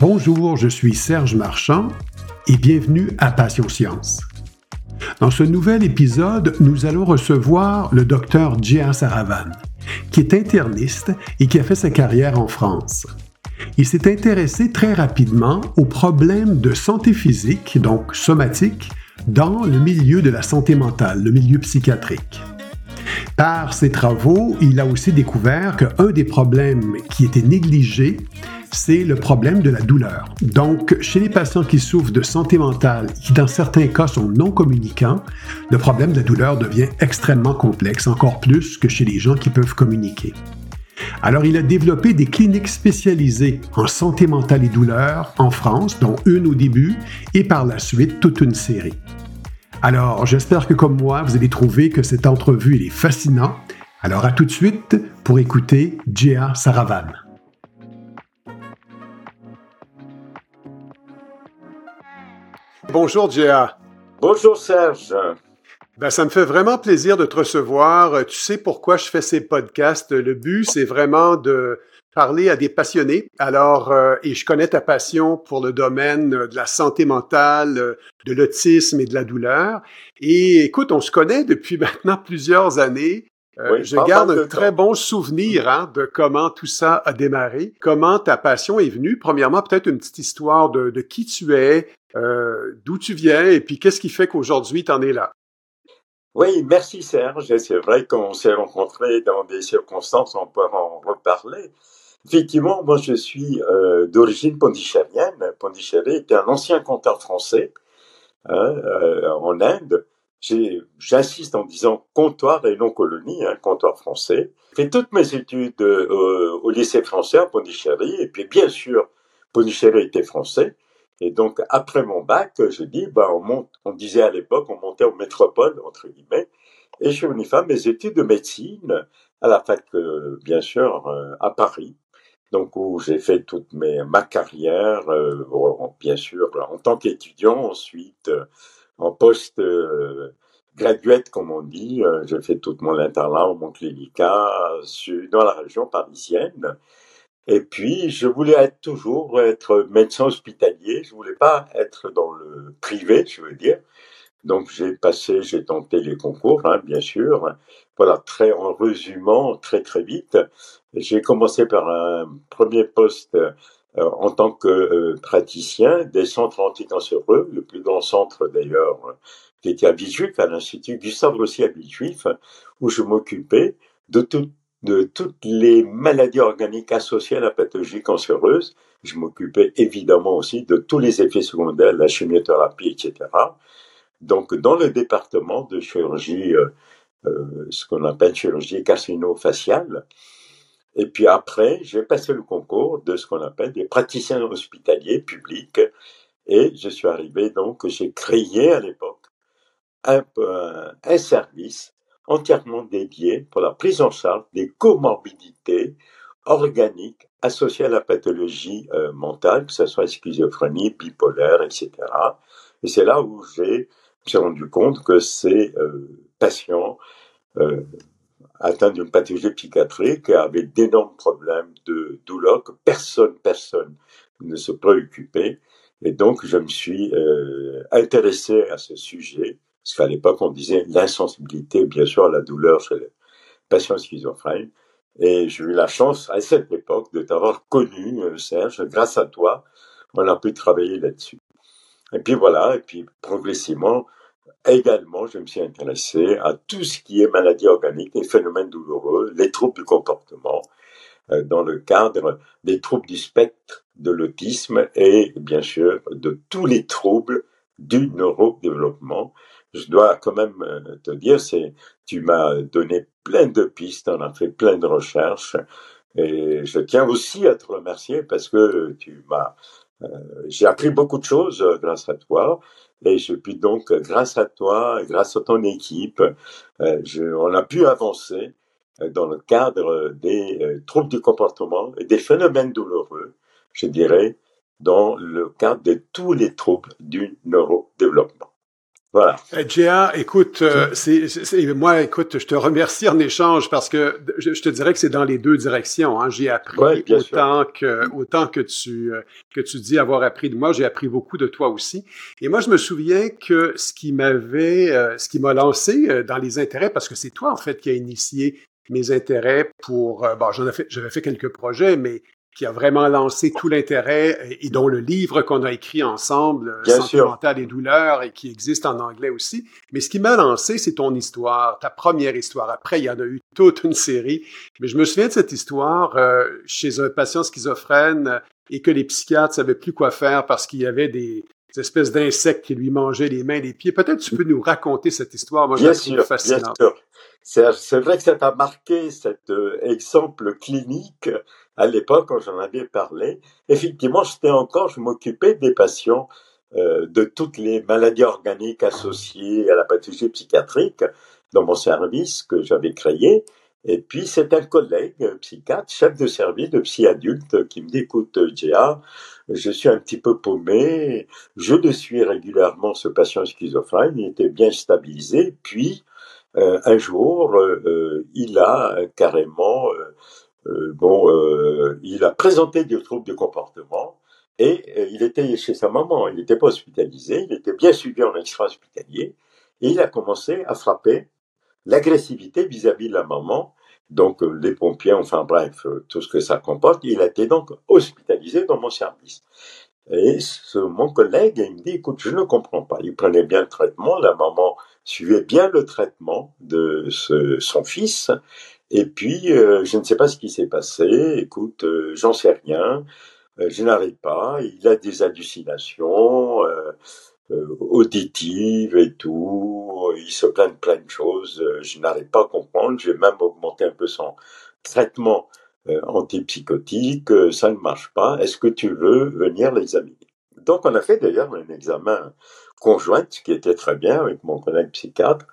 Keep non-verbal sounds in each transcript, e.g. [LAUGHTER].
Bonjour, je suis Serge Marchand et bienvenue à Passion Science. Dans ce nouvel épisode, nous allons recevoir le docteur Jia Saravan, qui est interniste et qui a fait sa carrière en France. Il s'est intéressé très rapidement aux problèmes de santé physique, donc somatique, dans le milieu de la santé mentale, le milieu psychiatrique. Par ses travaux, il a aussi découvert qu'un des problèmes qui était négligé, c'est le problème de la douleur. Donc, chez les patients qui souffrent de santé mentale, qui dans certains cas sont non communicants, le problème de la douleur devient extrêmement complexe, encore plus que chez les gens qui peuvent communiquer. Alors, il a développé des cliniques spécialisées en santé mentale et douleur en France, dont une au début, et par la suite toute une série. Alors, j'espère que comme moi, vous allez trouver que cette entrevue est fascinante. Alors, à tout de suite pour écouter Jia Saravan. Bonjour, Jia. Bonjour, Serge. Ben, ça me fait vraiment plaisir de te recevoir. Tu sais pourquoi je fais ces podcasts? Le but, c'est vraiment de parler à des passionnés. Alors, euh, et je connais ta passion pour le domaine de la santé mentale, de l'autisme et de la douleur. Et écoute, on se connaît depuis [LAUGHS] maintenant plusieurs années. Euh, je garde un très bon souvenir hein, de comment tout ça a démarré, comment ta passion est venue. Premièrement, peut-être une petite histoire de, de qui tu es, euh, d'où tu viens et puis qu'est-ce qui fait qu'aujourd'hui tu en es là? Oui, merci Serge. C'est vrai qu'on s'est rencontrés dans des circonstances, on peut en reparler. Effectivement, moi je suis euh, d'origine pondichérienne. Pondichéry était un ancien compteur français hein, euh, en Inde. J'insiste en disant comptoir et non colonie, hein, comptoir français. J'ai fait toutes mes études au lycée français à Pondichéry, et puis bien sûr, Pondichéry était français. Et donc, après mon bac, je dis, bah, on monte, on disait à l'époque, on montait en métropole, entre guillemets, et je suis venu faire mes études de médecine à la fac, euh, bien sûr, euh, à Paris. Donc, où j'ai fait toute mes, ma carrière, euh, bien sûr, en tant qu'étudiant, ensuite, en post graduate, comme on dit, j'ai fait tout mon internat mon clinica dans la région parisienne. Et puis, je voulais être toujours être médecin hospitalier. Je voulais pas être dans le privé, je veux dire. Donc, j'ai passé, j'ai tenté les concours, hein, bien sûr. Voilà, très en résumant, très très vite. J'ai commencé par un premier poste euh, en tant que euh, praticien des centres anticancéreux, le plus grand centre d'ailleurs, qui était à Villejuif, à l'Institut Gustave Rossi à Villejuif, où je m'occupais de tout de toutes les maladies organiques associées à la pathologie cancéreuse. Je m'occupais évidemment aussi de tous les effets secondaires, la chimiothérapie, etc. Donc, dans le département de chirurgie, euh, euh, ce qu'on appelle chirurgie carcino-faciale, et puis après, j'ai passé le concours de ce qu'on appelle des praticiens hospitaliers publics, et je suis arrivé donc, j'ai créé à l'époque un, un service entièrement dédié pour la prise en charge des comorbidités organiques associées à la pathologie euh, mentale, que ce soit schizophrénie, bipolaire, etc. Et c'est là où j'ai rendu compte que ces euh, patients euh, atteints d'une pathologie psychiatrique avaient d'énormes problèmes de douleur que personne, personne ne se préoccupait. Et donc, je me suis intéressé à ce sujet parce qu'à l'époque, on disait l'insensibilité, bien sûr, à la douleur chez les patients schizophrènes. Et j'ai eu la chance, à cette époque, de t'avoir connu, euh, Serge. Grâce à toi, on a pu travailler là-dessus. Et puis voilà, et puis progressivement, également, je me suis intéressé à tout ce qui est maladie organique, les phénomènes douloureux, les troubles du comportement, euh, dans le cadre des troubles du spectre de l'autisme et bien sûr de tous les troubles du neurodéveloppement je dois quand même euh, te dire, c'est, tu m'as donné plein de pistes, on a fait plein de recherches, et je tiens aussi à te remercier parce que tu m'as, euh, j'ai appris beaucoup de choses euh, grâce à toi, et je puis donc, grâce à toi, grâce à ton équipe, je, on a pu avancer dans le cadre des troubles du comportement et des phénomènes douloureux, je dirais, dans le cadre de tous les troubles du neurodéveloppement. Voilà. Gia, euh, écoute, euh, c'est, moi, écoute, je te remercie en échange parce que je, te dirais que c'est dans les deux directions. Hein. J'ai appris autant que autant que tu euh, que tu dis avoir appris de moi, j'ai appris beaucoup de toi aussi. Et moi, je me souviens que ce qui m'avait, ce qui m'a lancé dans les intérêts, parce que c'est toi en fait qui a initié mes intérêts pour, bon, j'en ai fait, j'avais fait quelques projets, mais qui a vraiment lancé tout l'intérêt et dont le livre qu'on a écrit ensemble, Bien Santé mentale et douleur, et qui existe en anglais aussi. Mais ce qui m'a lancé, c'est ton histoire, ta première histoire. Après, il y en a eu toute une série. Mais je me souviens de cette histoire euh, chez un patient schizophrène et que les psychiatres savaient plus quoi faire parce qu'il y avait des, espèces d'insectes qui lui mangeaient les mains, les pieds. Peut-être tu peux nous raconter cette histoire. Moi, je la trouve fascinante. Bien sûr. C'est vrai que ça t'a marqué cet euh, exemple clinique à l'époque quand j'en avais parlé. Effectivement, j'étais encore, je m'occupais des patients euh, de toutes les maladies organiques associées à la pathologie psychiatrique dans mon service que j'avais créé. Et puis, c'est un collègue psychiatre, chef de service de psy adulte, qui me dit, écoute, Gia, je suis un petit peu paumé, je le suis régulièrement, ce patient schizophrène, il était bien stabilisé, puis euh, un jour, euh, euh, il a carrément, bon, il a présenté des troubles de comportement et il était chez sa maman, il n'était pas hospitalisé, il était bien suivi en extra-hospitalier et il a commencé à frapper l'agressivité vis-à-vis de la maman, donc les pompiers, enfin bref, tout ce que ça comporte. Il a été donc hospitalisé dans mon service. Et ce, mon collègue, il me dit, écoute, je ne comprends pas. Il prenait bien le traitement, la maman suivait bien le traitement de ce, son fils. Et puis, euh, je ne sais pas ce qui s'est passé. Écoute, euh, j'en sais rien. Euh, je n'arrive pas. Il a des hallucinations auditives et tout. Il se plaint de plein de choses. Je n'arrive pas à comprendre. J'ai même augmenté un peu son traitement antipsychotique. Ça ne marche pas. Est-ce que tu veux venir l'examiner? Donc, on a fait d'ailleurs un examen conjointe qui était très bien avec mon collègue psychiatre.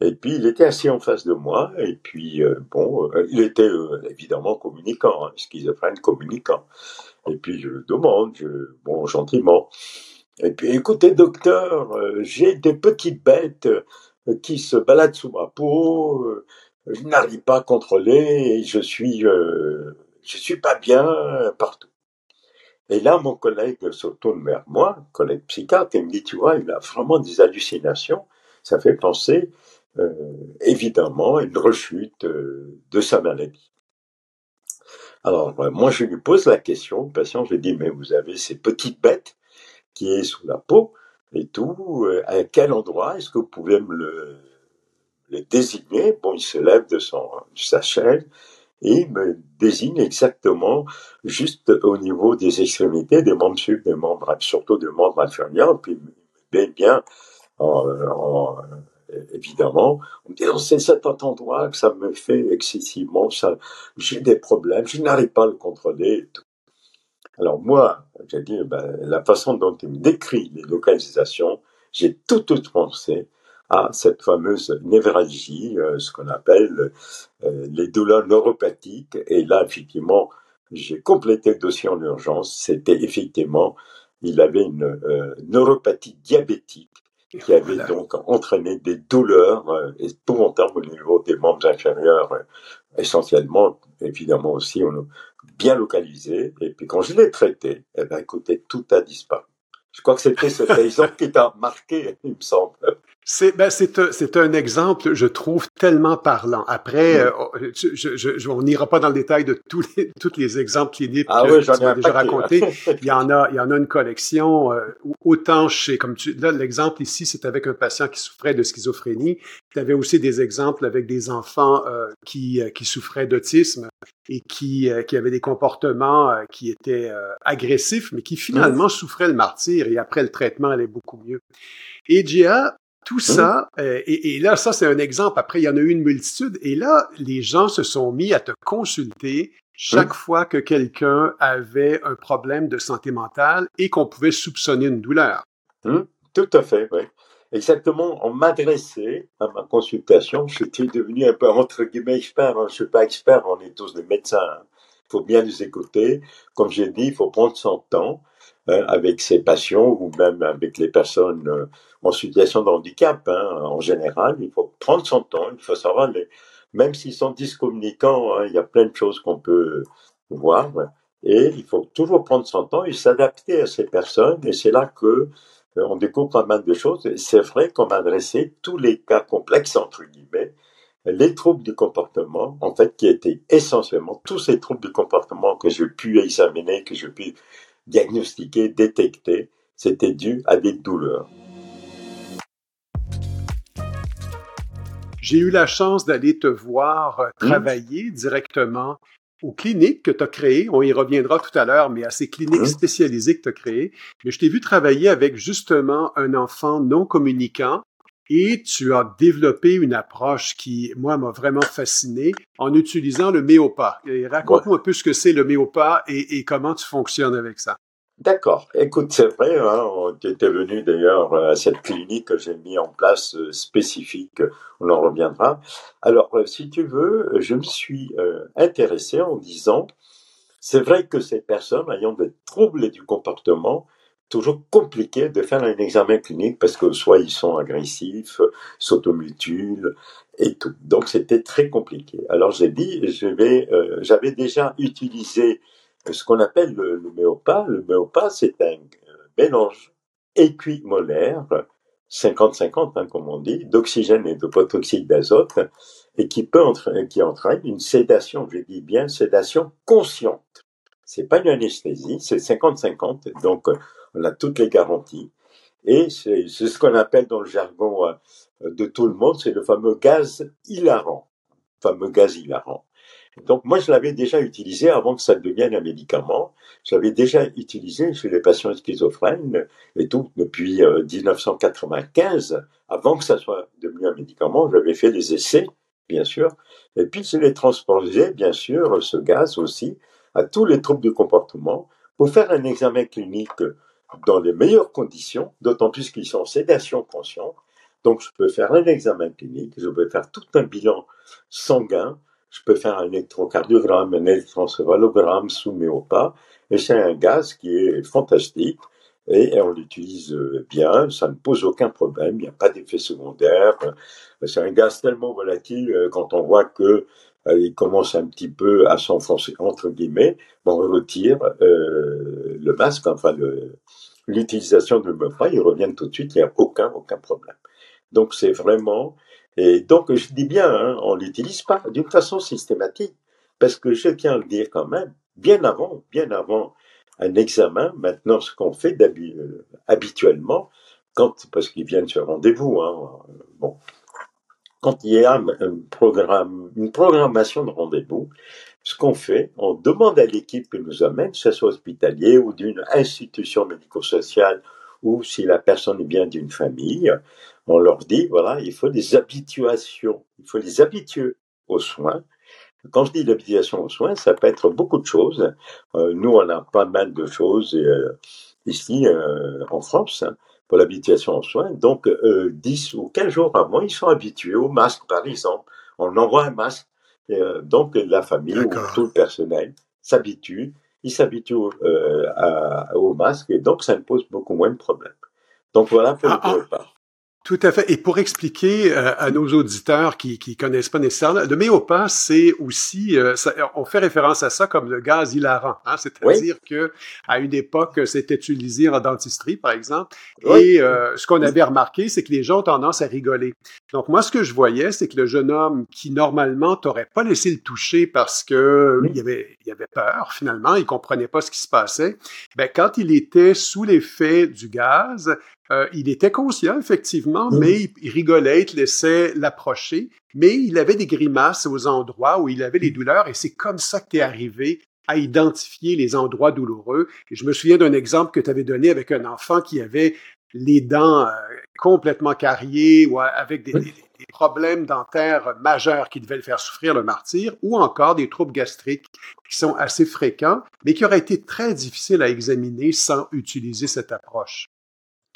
Et puis il était assis en face de moi, et puis euh, bon, euh, il était euh, évidemment communicant, hein, schizophrène communicant. Et puis je le demande, je, bon gentiment. Et puis écoutez docteur, j'ai des petites bêtes qui se baladent sous ma peau, je n'arrive pas à contrôler, et je suis, je suis pas bien partout. Et là, mon collègue se tourne vers moi, collègue psychiatre, et me dit, tu vois, il a vraiment des hallucinations. Ça fait penser, évidemment, à une rechute euh, de sa maladie. Alors, euh, moi, je lui pose la question, le patient, je lui dis, mais vous avez ces petites bêtes qui est sous la peau et tout, à quel endroit est-ce que vous pouvez me le, le désigner? Bon, il se lève de, son, de sa chaise, et me désigne exactement juste au niveau des extrémités, des membres sub, des membres, surtout des membres inférieurs, puis bien, bien en, évidemment, on me dit, oh, c'est cet endroit que ça me fait excessivement, ça, j'ai des problèmes, je n'arrive pas à le contrôler. tout. Alors moi, j'ai dit, ben, la façon dont il me décrit les localisations, j'ai tout suite pensé à cette fameuse névralgie, euh, ce qu'on appelle euh, les douleurs neuropathiques. Et là, effectivement, j'ai complété le dossier en urgence. C'était effectivement, il avait une euh, neuropathie diabétique qui avait donc entraîné des douleurs épouvantables au niveau des membres inférieurs, essentiellement, évidemment aussi, on bien localisé. Et puis quand je l'ai traité, eh ben, écoutez, tout a disparu. Je crois que c'était cet [LAUGHS] exemple qui t'a marqué, il me semble. C'est ben c'est un exemple, je trouve tellement parlant. Après, mm. euh, je, je, on n'ira pas dans le détail de tous les [LAUGHS] tous les exemples cliniques ah que tu as déjà racontés. [LAUGHS] il y en a il y en a une collection. Euh, autant chez comme tu là l'exemple ici, c'est avec un patient qui souffrait de schizophrénie. Tu avais aussi des exemples avec des enfants euh, qui qui souffraient d'autisme et qui qui avaient des comportements qui étaient agressifs, mais qui finalement mm. souffraient le martyr et après le traitement allait beaucoup mieux. Et Gia, tout hein? ça, euh, et, là, ça, c'est un exemple. Après, il y en a eu une multitude. Et là, les gens se sont mis à te consulter chaque hein? fois que quelqu'un avait un problème de santé mentale et qu'on pouvait soupçonner une douleur. Hein? Tout à fait, oui. Exactement, on m'adressait à ma consultation. J'étais devenu un peu, entre guillemets, expert. Je ne suis pas expert, on est tous des médecins. Il faut bien les écouter. Comme j'ai dit, il faut prendre son temps. Hein, avec ses patients ou même avec les personnes euh, en situation de handicap. Hein, en général, il faut prendre son temps, il faut savoir, les, même s'ils sont discommunicants, hein, il y a plein de choses qu'on peut voir. Et il faut toujours prendre son temps et s'adapter à ces personnes. Et c'est là que euh, on découvre pas mal de choses. C'est vrai qu'on a adressé tous les cas complexes, entre guillemets, les troubles du comportement, en fait, qui étaient essentiellement tous ces troubles du comportement que j'ai pu examiner, que j'ai pu diagnostiquer, détecter, c'était dû à des douleurs. J'ai eu la chance d'aller te voir euh, mmh. travailler directement aux cliniques que tu as créées. On y reviendra tout à l'heure, mais à ces cliniques mmh. spécialisées que tu as créées. Mais je t'ai vu travailler avec justement un enfant non communicant et tu as développé une approche qui, moi, m'a vraiment fasciné en utilisant le méopa. Raconte-moi un peu ce que c'est le méopa et, et, comment tu fonctionnes avec ça. D'accord. Écoute, c'est vrai, hein, tu étais venu d'ailleurs à cette clinique que j'ai mis en place euh, spécifique, on en reviendra. Alors, euh, si tu veux, je me suis euh, intéressé en disant, c'est vrai que ces personnes ayant des troubles du comportement toujours compliqué de faire un examen clinique parce que soit ils sont agressifs, s'automutilent et tout. Donc c'était très compliqué. Alors j'ai dit, je vais, euh, j'avais déjà utilisé ce qu'on appelle le, le méopa. Le méopa, c'est un mélange équimolaire, 50-50, hein, comme on dit, d'oxygène et de protoxyde d'azote, et qui peut entraîner, qui entraîne une sédation, je dis bien sédation consciente. C'est pas une anesthésie, c'est 50-50. Donc, on a toutes les garanties. Et c'est ce qu'on appelle dans le jargon euh, de tout le monde, c'est le fameux gaz hilarant. fameux gaz hilarant. Donc moi, je l'avais déjà utilisé avant que ça devienne un médicament. Je l'avais déjà utilisé chez les patients schizophrènes et tout depuis 1995, euh, avant que ça soit devenu un médicament. J'avais fait des essais, bien sûr. Et puis je l'ai transposé, bien sûr, ce gaz aussi, à tous les troubles du comportement pour faire un examen clinique dans les meilleures conditions, d'autant plus qu'ils sont en sédation consciente. Donc, je peux faire un examen clinique, je peux faire tout un bilan sanguin, je peux faire un électrocardiogramme, un électroencéphalogramme sous méopa, et c'est un gaz qui est fantastique, et on l'utilise bien, ça ne pose aucun problème, il n'y a pas d'effet secondaire. C'est un gaz tellement volatile euh, quand on voit que euh, il commence un petit peu à s'enfoncer entre guillemets, on retire euh, le masque, enfin l'utilisation de l'homéopathie, ils reviennent tout de suite, il n'y a aucun aucun problème. Donc c'est vraiment et donc je dis bien, hein, on l'utilise pas d'une façon systématique, parce que je tiens à le dire quand même, bien avant, bien avant un examen, maintenant ce qu'on fait euh, habituellement, quand parce qu'ils viennent sur rendez-vous, hein, bon, quand il y a un programme, une programmation de rendez-vous, ce qu'on fait, on demande à l'équipe qui nous amène, que ce soit hospitalier ou d'une institution médico-sociale, ou si la personne bien d'une famille, on leur dit, voilà, il faut des habituations, il faut les habituer aux soins. Quand je dis l'habituation aux soins, ça peut être beaucoup de choses. Euh, nous, on a pas mal de choses euh, ici euh, en France. Hein pour l'habitation en soins. Donc, euh, 10 ou 15 jours avant, ils sont habitués au masque, par exemple. On envoie un masque. Euh, donc, la famille ou tout le personnel s'habitue. Ils s'habituent euh, au masque et donc, ça ne pose beaucoup moins de problèmes. Donc, voilà pour ah, le ah. Tout à fait. Et pour expliquer euh, à nos auditeurs qui qui connaissent pas nécessairement, le méopas, c'est aussi, euh, on fait référence à ça comme le gaz hilarant. Hein? C'est-à-dire que à une époque, c'était utilisé en dentisterie, par exemple. Et euh, ce qu'on avait remarqué, c'est que les gens ont tendance à rigoler. Donc moi, ce que je voyais, c'est que le jeune homme qui normalement t'aurait pas laissé le toucher parce que il avait il avait peur finalement, il comprenait pas ce qui se passait. Ben quand il était sous l'effet du gaz, euh, il était conscient, effectivement, mm. mais il, rigolait, il te laissait l'approcher, mais il avait des grimaces aux endroits où il avait les douleurs, et c'est comme ça que tu es arrivé à identifier les endroits douloureux. Et je me souviens d'un exemple que tu avais donné avec un enfant qui avait les dents euh, complètement carriées ou avec des, des, problèmes dentaires majeurs qui devaient le faire souffrir, le martyr, ou encore des troubles gastriques qui sont assez fréquents, mais qui auraient été très difficiles à examiner sans utiliser cette approche.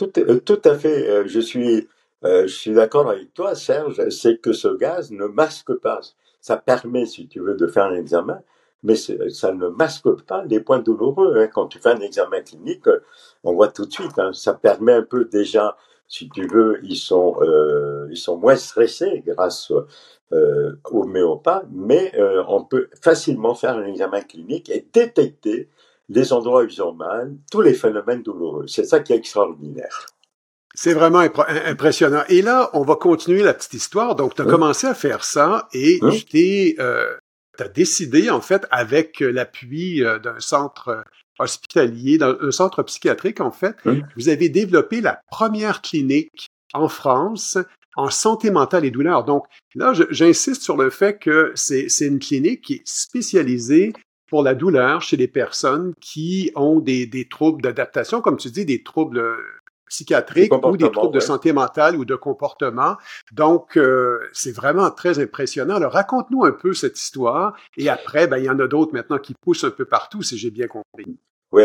Tout, euh, tout à fait. Euh, je suis, euh, je suis d'accord avec toi, Serge. C'est que ce gaz ne masque pas. Ça permet, si tu veux, de faire un examen, mais ça ne masque pas les points douloureux. Hein. Quand tu fais un examen clinique, on voit tout de suite. Hein. Ça permet un peu déjà, si tu veux, ils sont ils sont moins stressés grâce aux homéopathes, mais on peut facilement faire un examen clinique et détecter les endroits où ils ont mal, tous les phénomènes douloureux. C'est ça qui est extraordinaire. C'est vraiment impressionnant. Et là, on va continuer la petite histoire. Donc, tu as commencé à faire ça et tu t'es, euh, as décidé, en fait, avec l'appui euh, d'un centre euh, hospitalier, d'un centre psychiatrique, en fait, vous avez développé la première clinique en France en santé mentale et douleur. Donc, là, j'insiste sur le fait que c'est une clinique qui est spécialisée pour la douleur chez les personnes qui ont des, des troubles d'adaptation, comme tu dis, des troubles psychiatriques ou des troubles de santé mentale ou de comportement. Donc, euh, c'est vraiment très impressionnant. Alors, raconte-nous un peu cette histoire. Et après, ben, il y en a d'autres maintenant qui poussent un peu partout, si j'ai bien compris. Oui.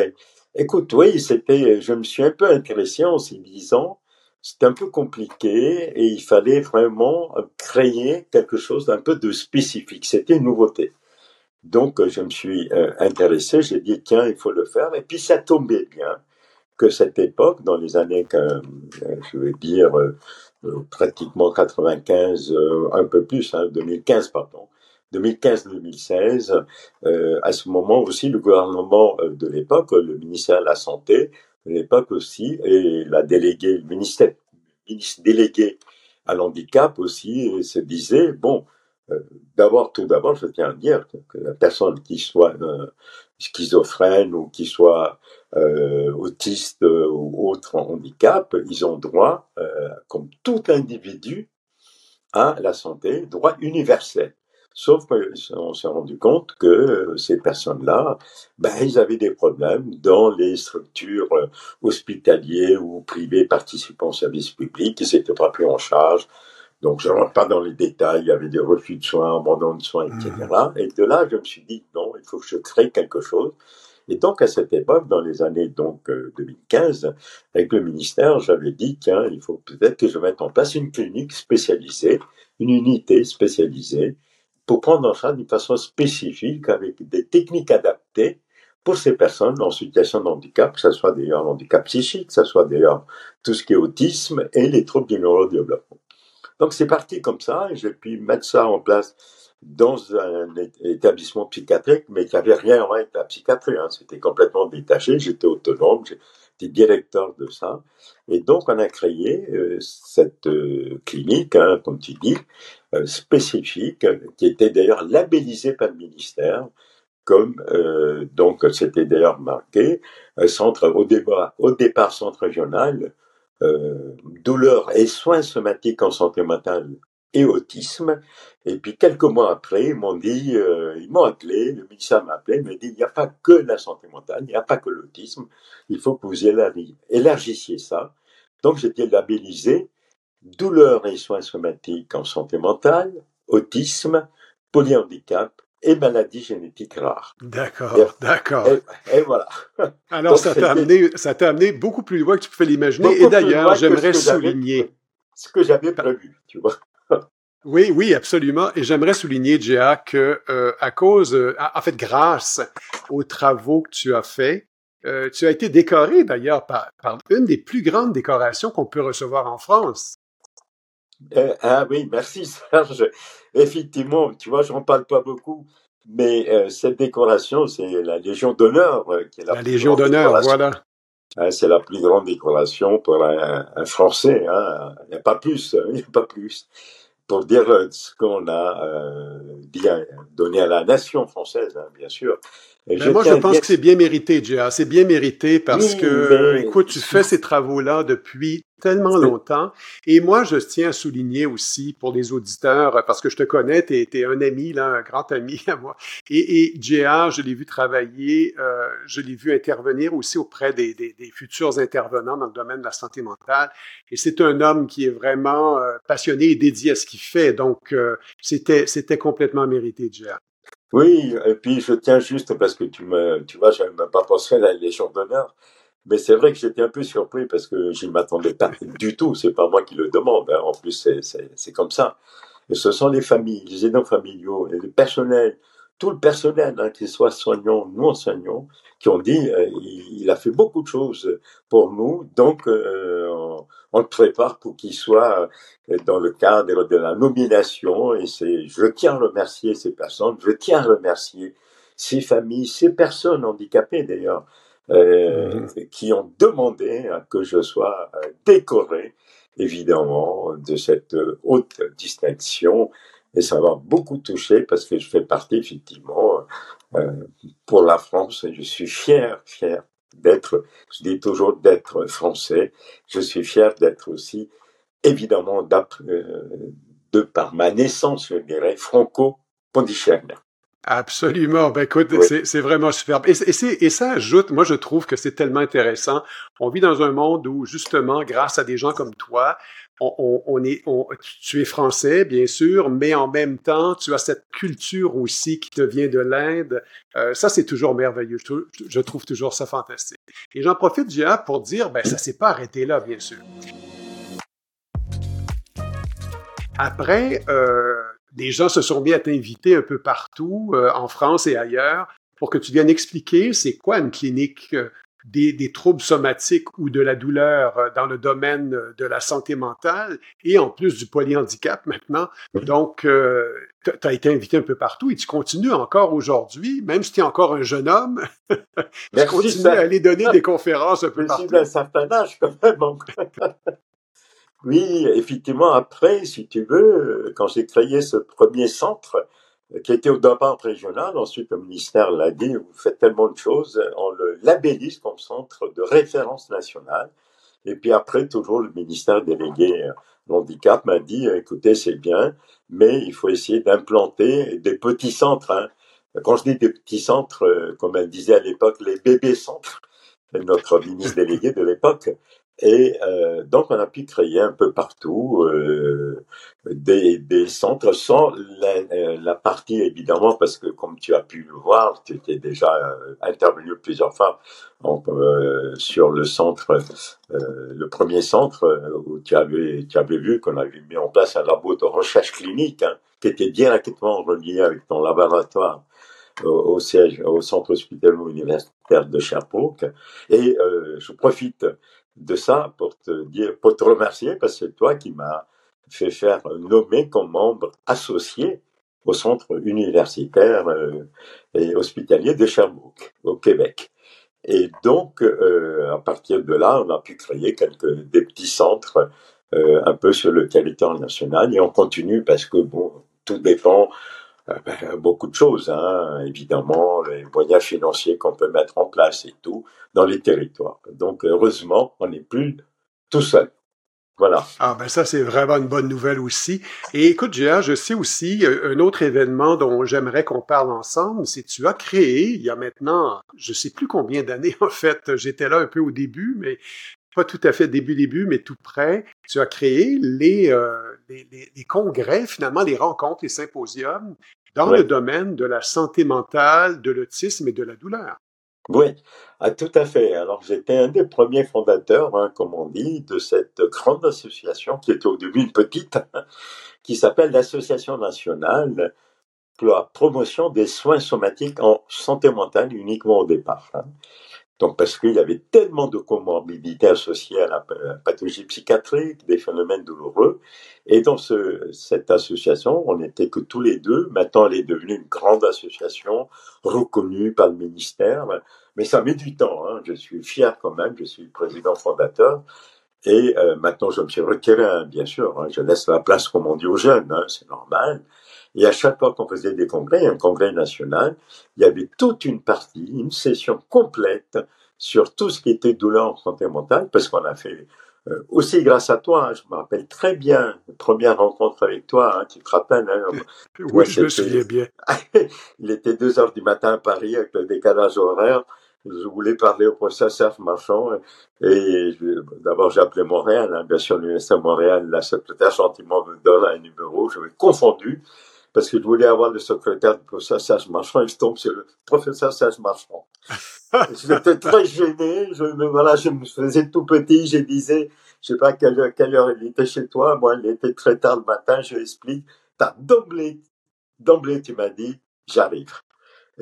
Écoute, oui, c'était, je me suis un peu intéressé en s'y disant, c'était un peu compliqué et il fallait vraiment créer quelque chose d'un peu de spécifique. C'était une nouveauté. Donc, je me suis euh, intéressé, j'ai dit, tiens, il faut le faire. Et puis, ça tombait bien que cette époque, dans les années, euh, je vais dire, euh, euh, pratiquement 95, un peu plus, hein, 2015, pardon, 2015-2016, à ce moment aussi, le gouvernement de l'époque, le ministère de la Santé de l'époque aussi, et la déléguée, le ministère, ministre délégué à l'handicap aussi, se disait, bon, d'abord, tout d'abord, je tiens à dire que, la personne qui soit schizophrène ou qui soit euh, autistes ou autres handicap, ils ont droit, euh, comme tout individu, à la santé, droit universel. Sauf qu'on s'est rendu compte que euh, ces personnes-là, ben, ils avaient des problèmes dans les structures hospitalières ou privées participant au service public, qui s'étaient pas pris en charge. Donc, je ne rentre pas dans les détails, il y avait des refus de soins, abandon de soins, etc. Mmh. Et de là, je me suis dit, non, il faut que je crée quelque chose et donc, à cette époque, dans les années donc 2015, euh, avec le ministère, j'avais dit, tiens, il faut peut-être que je mette en place une clinique spécialisée, une unité spécialisée, pour prendre en charge d'une façon spécifique, avec des techniques adaptées pour ces personnes en situation de handicap, que ce soit d'ailleurs l'handicap psychique, que ce soit d'ailleurs tout ce qui est autisme et les troubles du neurodéveloppement. Donc c'est parti comme ça, et j'ai pu mettre ça en place dans un établissement psychiatrique, mais qui avait rien à voir avec la psychiatrie. Hein. C'était complètement détaché. J'étais autonome. J'étais directeur de ça. Et donc, on a créé euh, cette euh, clinique, hein, comme tu dis, euh, spécifique, qui était d'ailleurs labellisée par le ministère, comme donc c'était d'ailleurs marqué centre au, débat, au départ centre régional douleur et soins somatiques en santé mentale et autisme. Et puis quelques mois après, ils m'ont dit, euh, ils m'ont appelé, le ministère m'a appelé, il m'a dit, il n'y a pas que la santé mentale, il n'y a pas que l'autisme, il faut que vous élargissiez ça. Donc j'étais labellisé douleur et soins somatiques en santé mentale, autisme, polyhandicap et maladies génétiques rares. D'accord, d'accord. Et, voilà. [LAUGHS] Alors ça t'a amené, ça t'a amené beaucoup plus loin que tu pouvais l'imaginer. Et d'ailleurs, j'aimerais souligner ce que j'avais prévu, tu vois. [LAUGHS] Oui, oui, absolument. Et j'aimerais souligner, Jia, que euh, à cause, euh, en fait, grâce aux travaux que tu as faits, euh, tu as été décoré d'ailleurs par, une des plus grandes décorations qu'on peut recevoir en France. Ah oui, merci [LAUGHS] Serge. Effectivement, tu vois, je n'en parle pas beaucoup, mais cette décoration, c'est la Légion d'honneur. la, Légion d'honneur, voilà. Hein, c'est la plus grande décoration pour un, Français. Hein. Il n'y a pas plus, [LAUGHS] il n'y a pas plus pour dire euh, ce qu'on a euh, bien donné à la nation française, hein, bien sûr. Ben, moi, je pense que c'est bien mérité, J.A. C'est bien mérité parce que, écoute, tu fais [LAUGHS] ces travaux-là depuis tellement longtemps. Et moi, je tiens à souligner aussi pour les auditeurs, parce que je te connais, tu es, un ami, là, un grand ami [LAUGHS] à moi. Et, et je l'ai vu travailler, euh, je l'ai vu intervenir aussi auprès des, des, des, futurs intervenants dans le domaine de la santé mentale. Et c'est un homme qui est vraiment euh, passionné et dédié à ce qu'il fait. Donc, euh, c'était, c'était complètement mérité, J.A. Oui, et puis je tiens juste parce que tu me, tu vois, je même pas pensé à la Légion d'honneur. Mais c'est vrai que j'étais un peu surpris parce que je ne m'attendais pas [LAUGHS] du tout. C'est pas moi qui le demande. Hein. En plus, c'est comme ça. Et ce sont les familles, les aidants familiaux, et le personnel tout le personnel, hein, qu'ils soient soignants, non soignants, qui ont dit euh, il, a fait beaucoup de choses pour nous, donc euh, on, on, le prépare pour qu'il soit euh, dans le cadre de la nomination. Et c'est, je tiens à remercier ces personnes, je tiens à remercier ces familles, ces personnes handicapées d'ailleurs. Qui ont demandé que je sois décoré, évidemment, de cette haute distinction. Et ça m'a beaucoup touché parce que je fais partie effectivement euh, pour la France je suis fier, fier d'être, je dis toujours d'être français, je suis fier d'être aussi évidemment euh, de par ma naissance, je dirais, franco-pondichérien. Absolument. Ben écoute, c'est vraiment superbe. Et, et, et, ça ajoute, moi je trouve que c'est tellement intéressant. On vit dans un monde où justement, grâce à des gens comme toi, on, est, tu es français, bien sûr, mais en même temps, tu as cette culture aussi qui te vient de l'Inde. Euh, ça, c'est toujours merveilleux. Je, trouve toujours ça fantastique. Et j'en profite, Gia, pour dire, ben, ça s'est pas arrêté là, bien sûr. Après, euh, des gens se sont mis à t'inviter un peu partout, euh, en France et ailleurs, pour que tu viennes expliquer c'est quoi une clinique des, troubles somatiques ou de la douleur euh, dans le domaine de la santé mentale et en plus du polyhandicap maintenant. Donc, euh, tu as été invité un peu partout et tu continues encore aujourd'hui, même si tu es encore un jeune homme, [LAUGHS] tu continues à aller donner [LAUGHS] des conférences un peu partout. un certain âge quand même. [LAUGHS] oui, effectivement, après, si tu veux, quand j'ai créé ce premier centre, qui était au départ régional. Ensuite, le ministère l'a dit, vous faites tellement de choses, on le labellise comme centre de référence nationale. Et puis après, toujours le ministère délégué handicap m'a dit, écoutez, c'est bien, mais il faut essayer d'implanter des petits centres. Hein. Quand je dis des petits centres, comme elle disait à l'époque, les bébés centres, notre ministre délégué de l'époque, et euh, donc, on a pu créer un peu partout euh, des, des, centres sans la, euh, la, partie, évidemment, parce que comme tu as pu le voir, tu étais déjà euh, intervenu plusieurs fois euh, sur le centre, le premier centre, où tu avais, tu avais vu qu'on avait mis en place un labo de recherche clinique hein, qui était directement relié avec ton laboratoire au, siège, au centre hospitalier universitaire de Sherbrooke. Et je profite de ça pour te dire, pour te remercier, parce que c'est toi qui m'as fait faire nommer comme membre associé au centre universitaire euh, et hospitalier de Sherbrooke, au Québec. Et donc, euh, à partir de là, on a pu créer quelques des petits centres euh, un peu sur le territoire national et on continue parce que bon, tout dépend ben, beaucoup de choses, hein, évidemment, les moyens financiers qu'on peut mettre en place et tout dans les territoires. Donc, heureusement, on n'est plus tout seul. Voilà. Ah ben ça c'est vraiment une bonne nouvelle aussi. Et écoute Géa, je sais aussi euh, un autre événement dont j'aimerais qu'on parle ensemble, c'est tu as créé il y a maintenant, je sais plus combien d'années [LAUGHS] en fait, j'étais là un peu au début, mais pas tout à fait début début, mais tout près. Tu as créé les, euh, les, les, congrès, finalement les rencontres, les symposiums dans le domaine de la santé mentale, de l'autisme et de la douleur. Oui, ah, tout à fait. Alors j'étais un des premiers fondateurs, hein, comme on dit, de cette grande association qui était au début une petite, [LAUGHS] qui s'appelle l'Association nationale pour la promotion des soins somatiques en santé mentale uniquement au départ. Hein. Donc parce qu'il y avait tellement de comorbidités associées à la pathologie psychiatrique, des phénomènes douloureux. Et dans ce, cette association, on n'était que tous les deux. Maintenant, elle est devenue une grande association reconnue par le ministère. Mais ça met du temps. Hein. Je suis fier quand même. Je suis président fondateur. Et euh, maintenant, je me suis retiré, hein, bien sûr. Hein. Je laisse la place, comme on dit, aux jeunes. Hein, c'est normal. Et à chaque fois qu'on faisait des congrès, un congrès national, il y avait toute une partie, une session complète sur tout ce qui était douleur en santé mentale, parce qu'on a fait euh, aussi grâce à toi, hein, je me rappelle très bien, première rencontre avec toi, hein, tu te rappelles hein, [LAUGHS] Oui, je me souviens bien. [LAUGHS] il était deux heures du matin à Paris avec le décalage horaire. Je voulais parler au professeur Serge Marchand et d'abord j'ai appelé Montréal, hein, bien sûr l'Université de Montréal, la secrétaire gentiment me donne un numéro, je m'ai confondu parce que je voulais avoir le secrétaire du professeur Serge Marchand et je tombe sur le professeur Serge Marchand. [LAUGHS] J'étais très gêné, je, voilà, je me faisais tout petit, je disais, je sais pas quelle heure, quelle heure il était chez toi, moi il était très tard le matin, je explique, t'as d'emblée, d'emblée tu m'as dit, j'arrive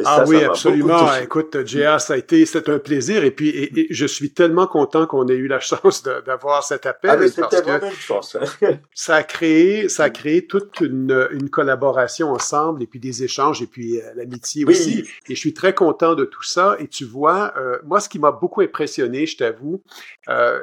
ah oui, absolument. Écoute, J.A., ça a été, c'est un plaisir. Et puis, et, je suis tellement content qu'on ait eu la [LAUGHS] chance d'avoir cet appel. Ah, mais une chance. Hein. [LAUGHS] ça a créé, ça a créé toute une, une, collaboration ensemble et puis des échanges et puis euh, l'amitié aussi. Et je suis très content de tout ça. Et tu vois, euh, moi, ce qui m'a beaucoup impressionné, je t'avoue, euh,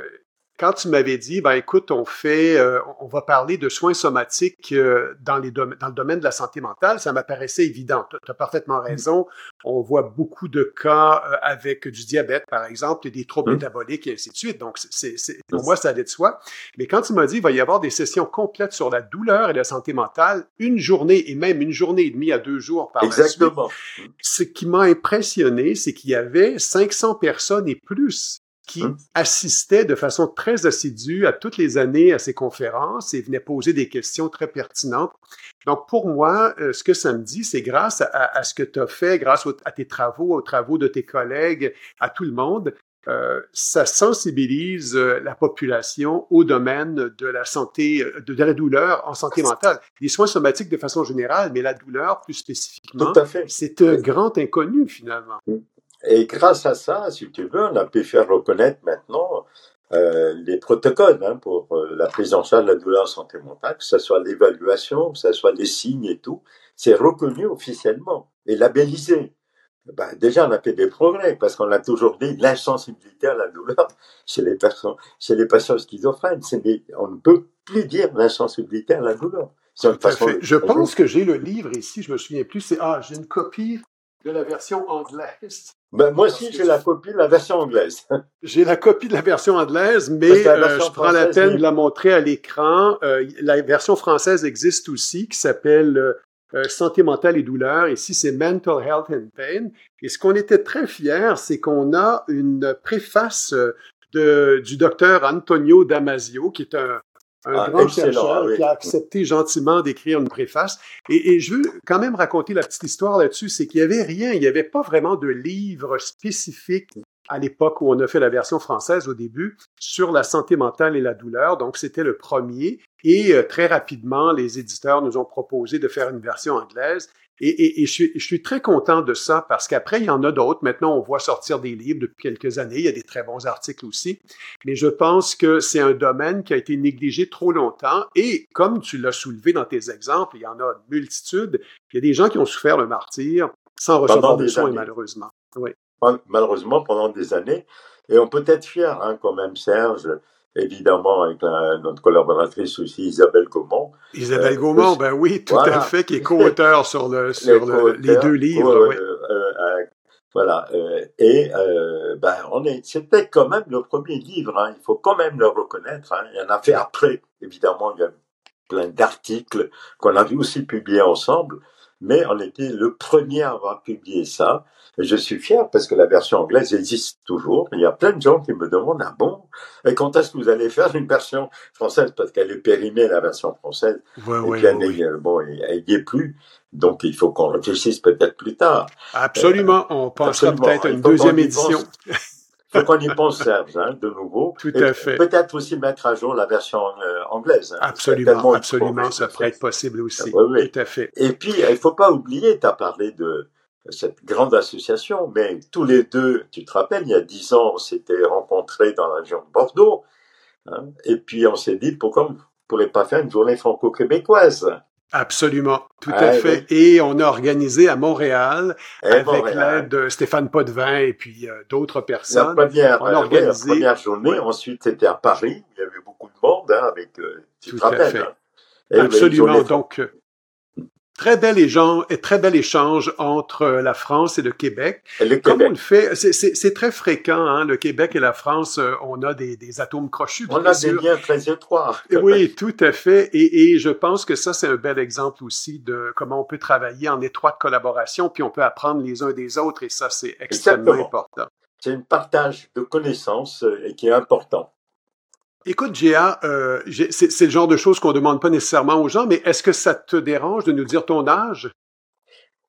quand tu m'avais dit, ben écoute, on fait, euh, on va parler de soins somatiques euh, dans, les dans le domaine de la santé mentale, ça m'apparaissait évident. Tu as parfaitement raison. On voit beaucoup de cas euh, avec du diabète, par exemple, des troubles mm. métaboliques et ainsi de suite. Donc, c'est, pour moi, ça allait de soi. Mais quand tu m'as dit, il va y avoir des sessions complètes sur la douleur et la santé mentale, une journée et même une journée et demie à deux jours par Exactement. la suite, ce qui m'a impressionné, c'est qu'il y avait 500 personnes et plus qui hein? assistait de façon très assidue à toutes les années à ces conférences et venait poser des questions très pertinentes. Donc, pour moi, euh, ce que ça me dit, c'est grâce à, ce que tu as fait, grâce à tes travaux, aux travaux de tes collègues, à tout le monde, euh, ça sensibilise euh, la population au domaine de la santé, de, la douleur en santé mentale. Les soins somatiques de façon générale, mais la douleur plus spécifiquement, c'est un grand inconnu finalement. Et grâce à ça, si tu veux, on a pu faire reconnaître maintenant euh, les protocoles hein, pour euh, la prise en charge de la douleur en santé mentale, que ce soit l'évaluation, que ce soit les signes et tout, c'est reconnu officiellement et labellisé. Ben, déjà, on a fait des progrès parce qu'on a toujours dit l'insensibilité à la douleur [LAUGHS] chez les personnes, chez les patients schizophrènes. on ne peut plus dire l'insensibilité à la douleur. Je pense que j'ai le livre ici, je me souviens plus. C'est ah, j'ai une copie de la version anglaise. Ben, moi aussi, [LAUGHS] j'ai la copie de la version anglaise. J'ai la copie de la version anglaise, mais euh, je prends la peine de la montrer à l'écran. Euh, la version française existe aussi, qui s'appelle euh, Santé mentale et douleur. Ici, c'est Mental Health and Pain. Et ce qu'on était très fiers, c'est qu'on a une préface de, du docteur Antonio Damasio, qui est un, un ah, grand chercheur qui a accepté gentiment d'écrire une préface. Et, et, je veux quand même raconter la petite histoire là-dessus, c'est qu'il n'y avait rien, il n'y avait pas vraiment de livre spécifique à l'époque où on a fait la version française au début sur la santé mentale et la douleur. Donc, c'était le premier. Et euh, très rapidement, les éditeurs nous ont proposé de faire une version anglaise. Et, je, suis, très content de ça parce qu'après, il y en a d'autres. Maintenant, on voit sortir des livres depuis quelques années. Il y a des très bons articles aussi. Mais je pense que c'est un domaine qui a été négligé trop longtemps. Et comme tu l'as soulevé dans tes exemples, il y en a une multitude. Il y a des gens qui ont souffert le martyr sans recevoir de soins, malheureusement. Oui. Malheureusement, pendant des années. Et on peut être fier, hein, quand même, Serge, évidemment avec notre collaboratrice aussi Isabelle Gaumont. Isabelle euh, Gaumont, ben oui, tout à fait, qui est co-auteur sur, le, [LAUGHS] sur les, deux livres. oui. Euh, euh, voilà. et ben on est, c'était quand même le premier livre. Hein, il faut quand même le reconnaître. Hein, il y en a fait après, évidemment. Il y a plein d'articles qu'on a aussi publiés ensemble, mais on était le premier à avoir publié ça je suis fier parce que la version anglaise existe toujours. Il y a plein de gens qui me demandent, ah bon, et quand est-ce que vous allez faire une version française? Parce qu'elle est périmée, la version française. Ouais, et puis, elle bon, elle n'y est plus. Donc, il faut qu'on réfléchisse peut-être plus tard. Absolument. On pensera peut-être à une deuxième édition. Faut qu'on y pense, Serge, hein, de nouveau. Tout à fait. Peut-être aussi mettre à jour la version euh, anglaise. Hein, absolument, absolument, ça pourrait être possible aussi. oui, Tout à fait. Et puis, il faut pas oublier, tu as parlé de cette grande association, mais tous les deux, tu te rappelles, il y a dix ans, on s'était rencontrés dans la région de Bordeaux, hein, et puis on s'est dit pourquoi on ne pourrait pas faire une journée franco-québécoise? Absolument, tout à fait. Et on a organisé à Montréal avec l'aide de Stéphane Potvin et puis euh, d'autres personnes. La première, on a organisé... la première journée, ensuite c'était à Paris, il y avait beaucoup de monde hein, avec, euh, tu te rappelles. Hein. Absolument, donc Très bel, échange, très bel échange entre la France et le Québec. le Comme on le fait, c'est très fréquent, hein, le Québec et la France, euh, on a des, des atomes crochus. On a des liens très étroits. oui, tout à fait. Et, et je pense que ça, c'est un bel exemple aussi de comment on peut travailler en étroite collaboration, puis on peut apprendre les uns des autres, et ça, c'est extrêmement important. C'est un partage de connaissances euh, qui est important. Écoute, Gia, euh, c'est le genre de choses qu'on demande pas nécessairement aux gens, mais est-ce que ça te dérange de nous dire ton âge?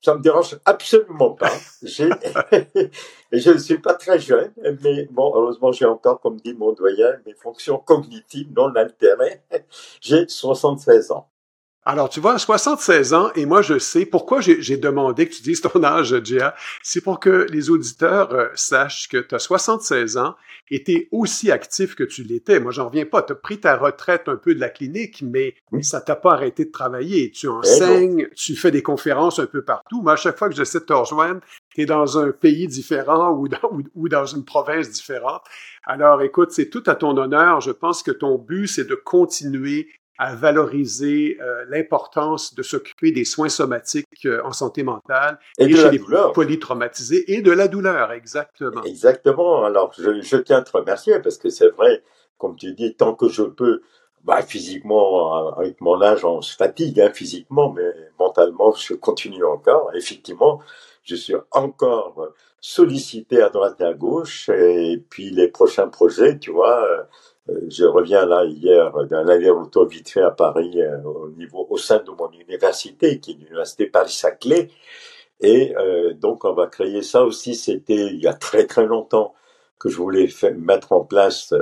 Ça me dérange absolument pas. [LAUGHS] [LAUGHS] je ne suis pas très jeune, mais bon, heureusement, j'ai encore, comme dit mon doyen, mes fonctions cognitives non altérées. J'ai 76 ans. Alors, tu vois, 76 ans, et moi, je sais pourquoi j'ai demandé que tu dises ton âge, Gia. C'est pour que les auditeurs euh, sachent que tu as 76 ans et tu es aussi actif que tu l'étais. Moi, j'en reviens pas. Tu as pris ta retraite un peu de la clinique, mais ça t'a pas arrêté de travailler. Tu enseignes, tu fais des conférences un peu partout. Mais à chaque fois que j'essaie de te rejoindre, tu es dans un pays différent ou dans, ou dans une province différente. Alors, écoute, c'est tout à ton honneur. Je pense que ton but, c'est de continuer à valoriser euh, l'importance de s'occuper des soins somatiques euh, en santé mentale et, chez les douleur. polytraumatisés et de la douleur, exactement. Exactement. Alors, je, je tiens à te remercier parce que c'est vrai, comme tu dis, tant que je peux, bah, physiquement, avec mon âge, on se fatigue hein, physiquement, mais mentalement, je continue encore. Effectivement, je suis encore sollicité à droite et à gauche. Et puis les prochains projets, tu vois, euh, je reviens là hier d'un aller-retour vite fait à Paris euh, au niveau au sein de mon université, qui est l'université Paris-Saclay. Et euh, donc on va créer ça aussi. C'était il y a très très longtemps que je voulais mettre en place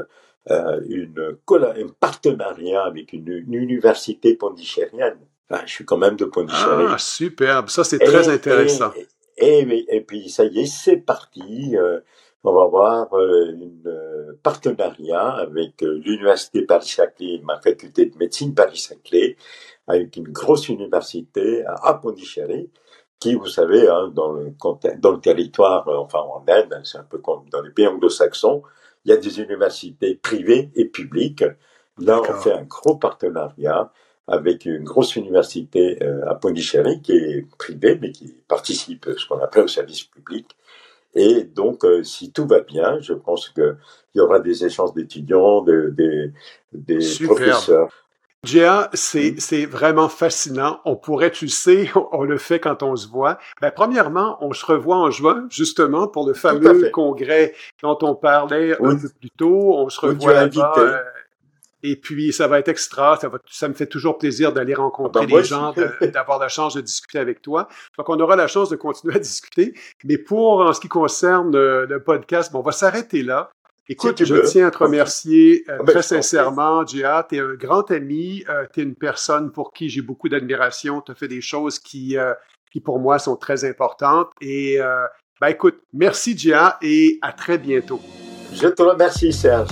euh, une, un partenariat avec une, université pondichérienne. Enfin, je suis quand même de Pondichéry. Ah, superbe. Ça, c'est très intéressant. Et, et, et, puis, ça y est, c'est parti. Euh, on va avoir euh, un euh, partenariat avec l'université Paris-Saclay, ma faculté de médecine Paris-Saclay, avec une grosse université à Pondichéry, qui, vous savez, hein, dans, le, dans le territoire, enfin en Inde, c'est un peu comme dans les pays anglo-saxons, il y a des universités privées et publiques. Là, on fait un gros partenariat avec une grosse université à Pondichéry qui est privée, mais qui participe à ce qu'on appelle au service public. Et donc, euh, si tout va bien, je pense qu'il y aura des échanges d'étudiants, de, de, des professeurs. Gia, c'est, hmm. c'est vraiment fascinant. On pourrait, tu sais, [LAUGHS] on, le fait quand on se voit. Ben, premièrement, on se revoit en juin, justement, pour le fameux congrès dont on parlait un peu plus tôt. On se revoit là et puis, ça va être extra. Ça, va, ça me fait toujours plaisir d'aller rencontrer ah ben, les gens, d'avoir la chance de discuter avec toi. Donc, on aura la chance de continuer à discuter. Mais pour en ce qui concerne le, le podcast, bon, on va s'arrêter là. Écoute, je tiens à te remercier euh, ah ben, très sincèrement, Gia. Tu es un grand ami. Euh, tu es une personne pour qui j'ai beaucoup d'admiration. Tu as fait des choses qui, euh, qui, pour moi, sont très importantes. Et, ben, écoute, merci, Gia, et à très bientôt. Je te remercie, Serge.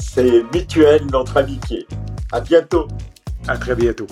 C'est mutuel notre amitié. À bientôt. À très bientôt.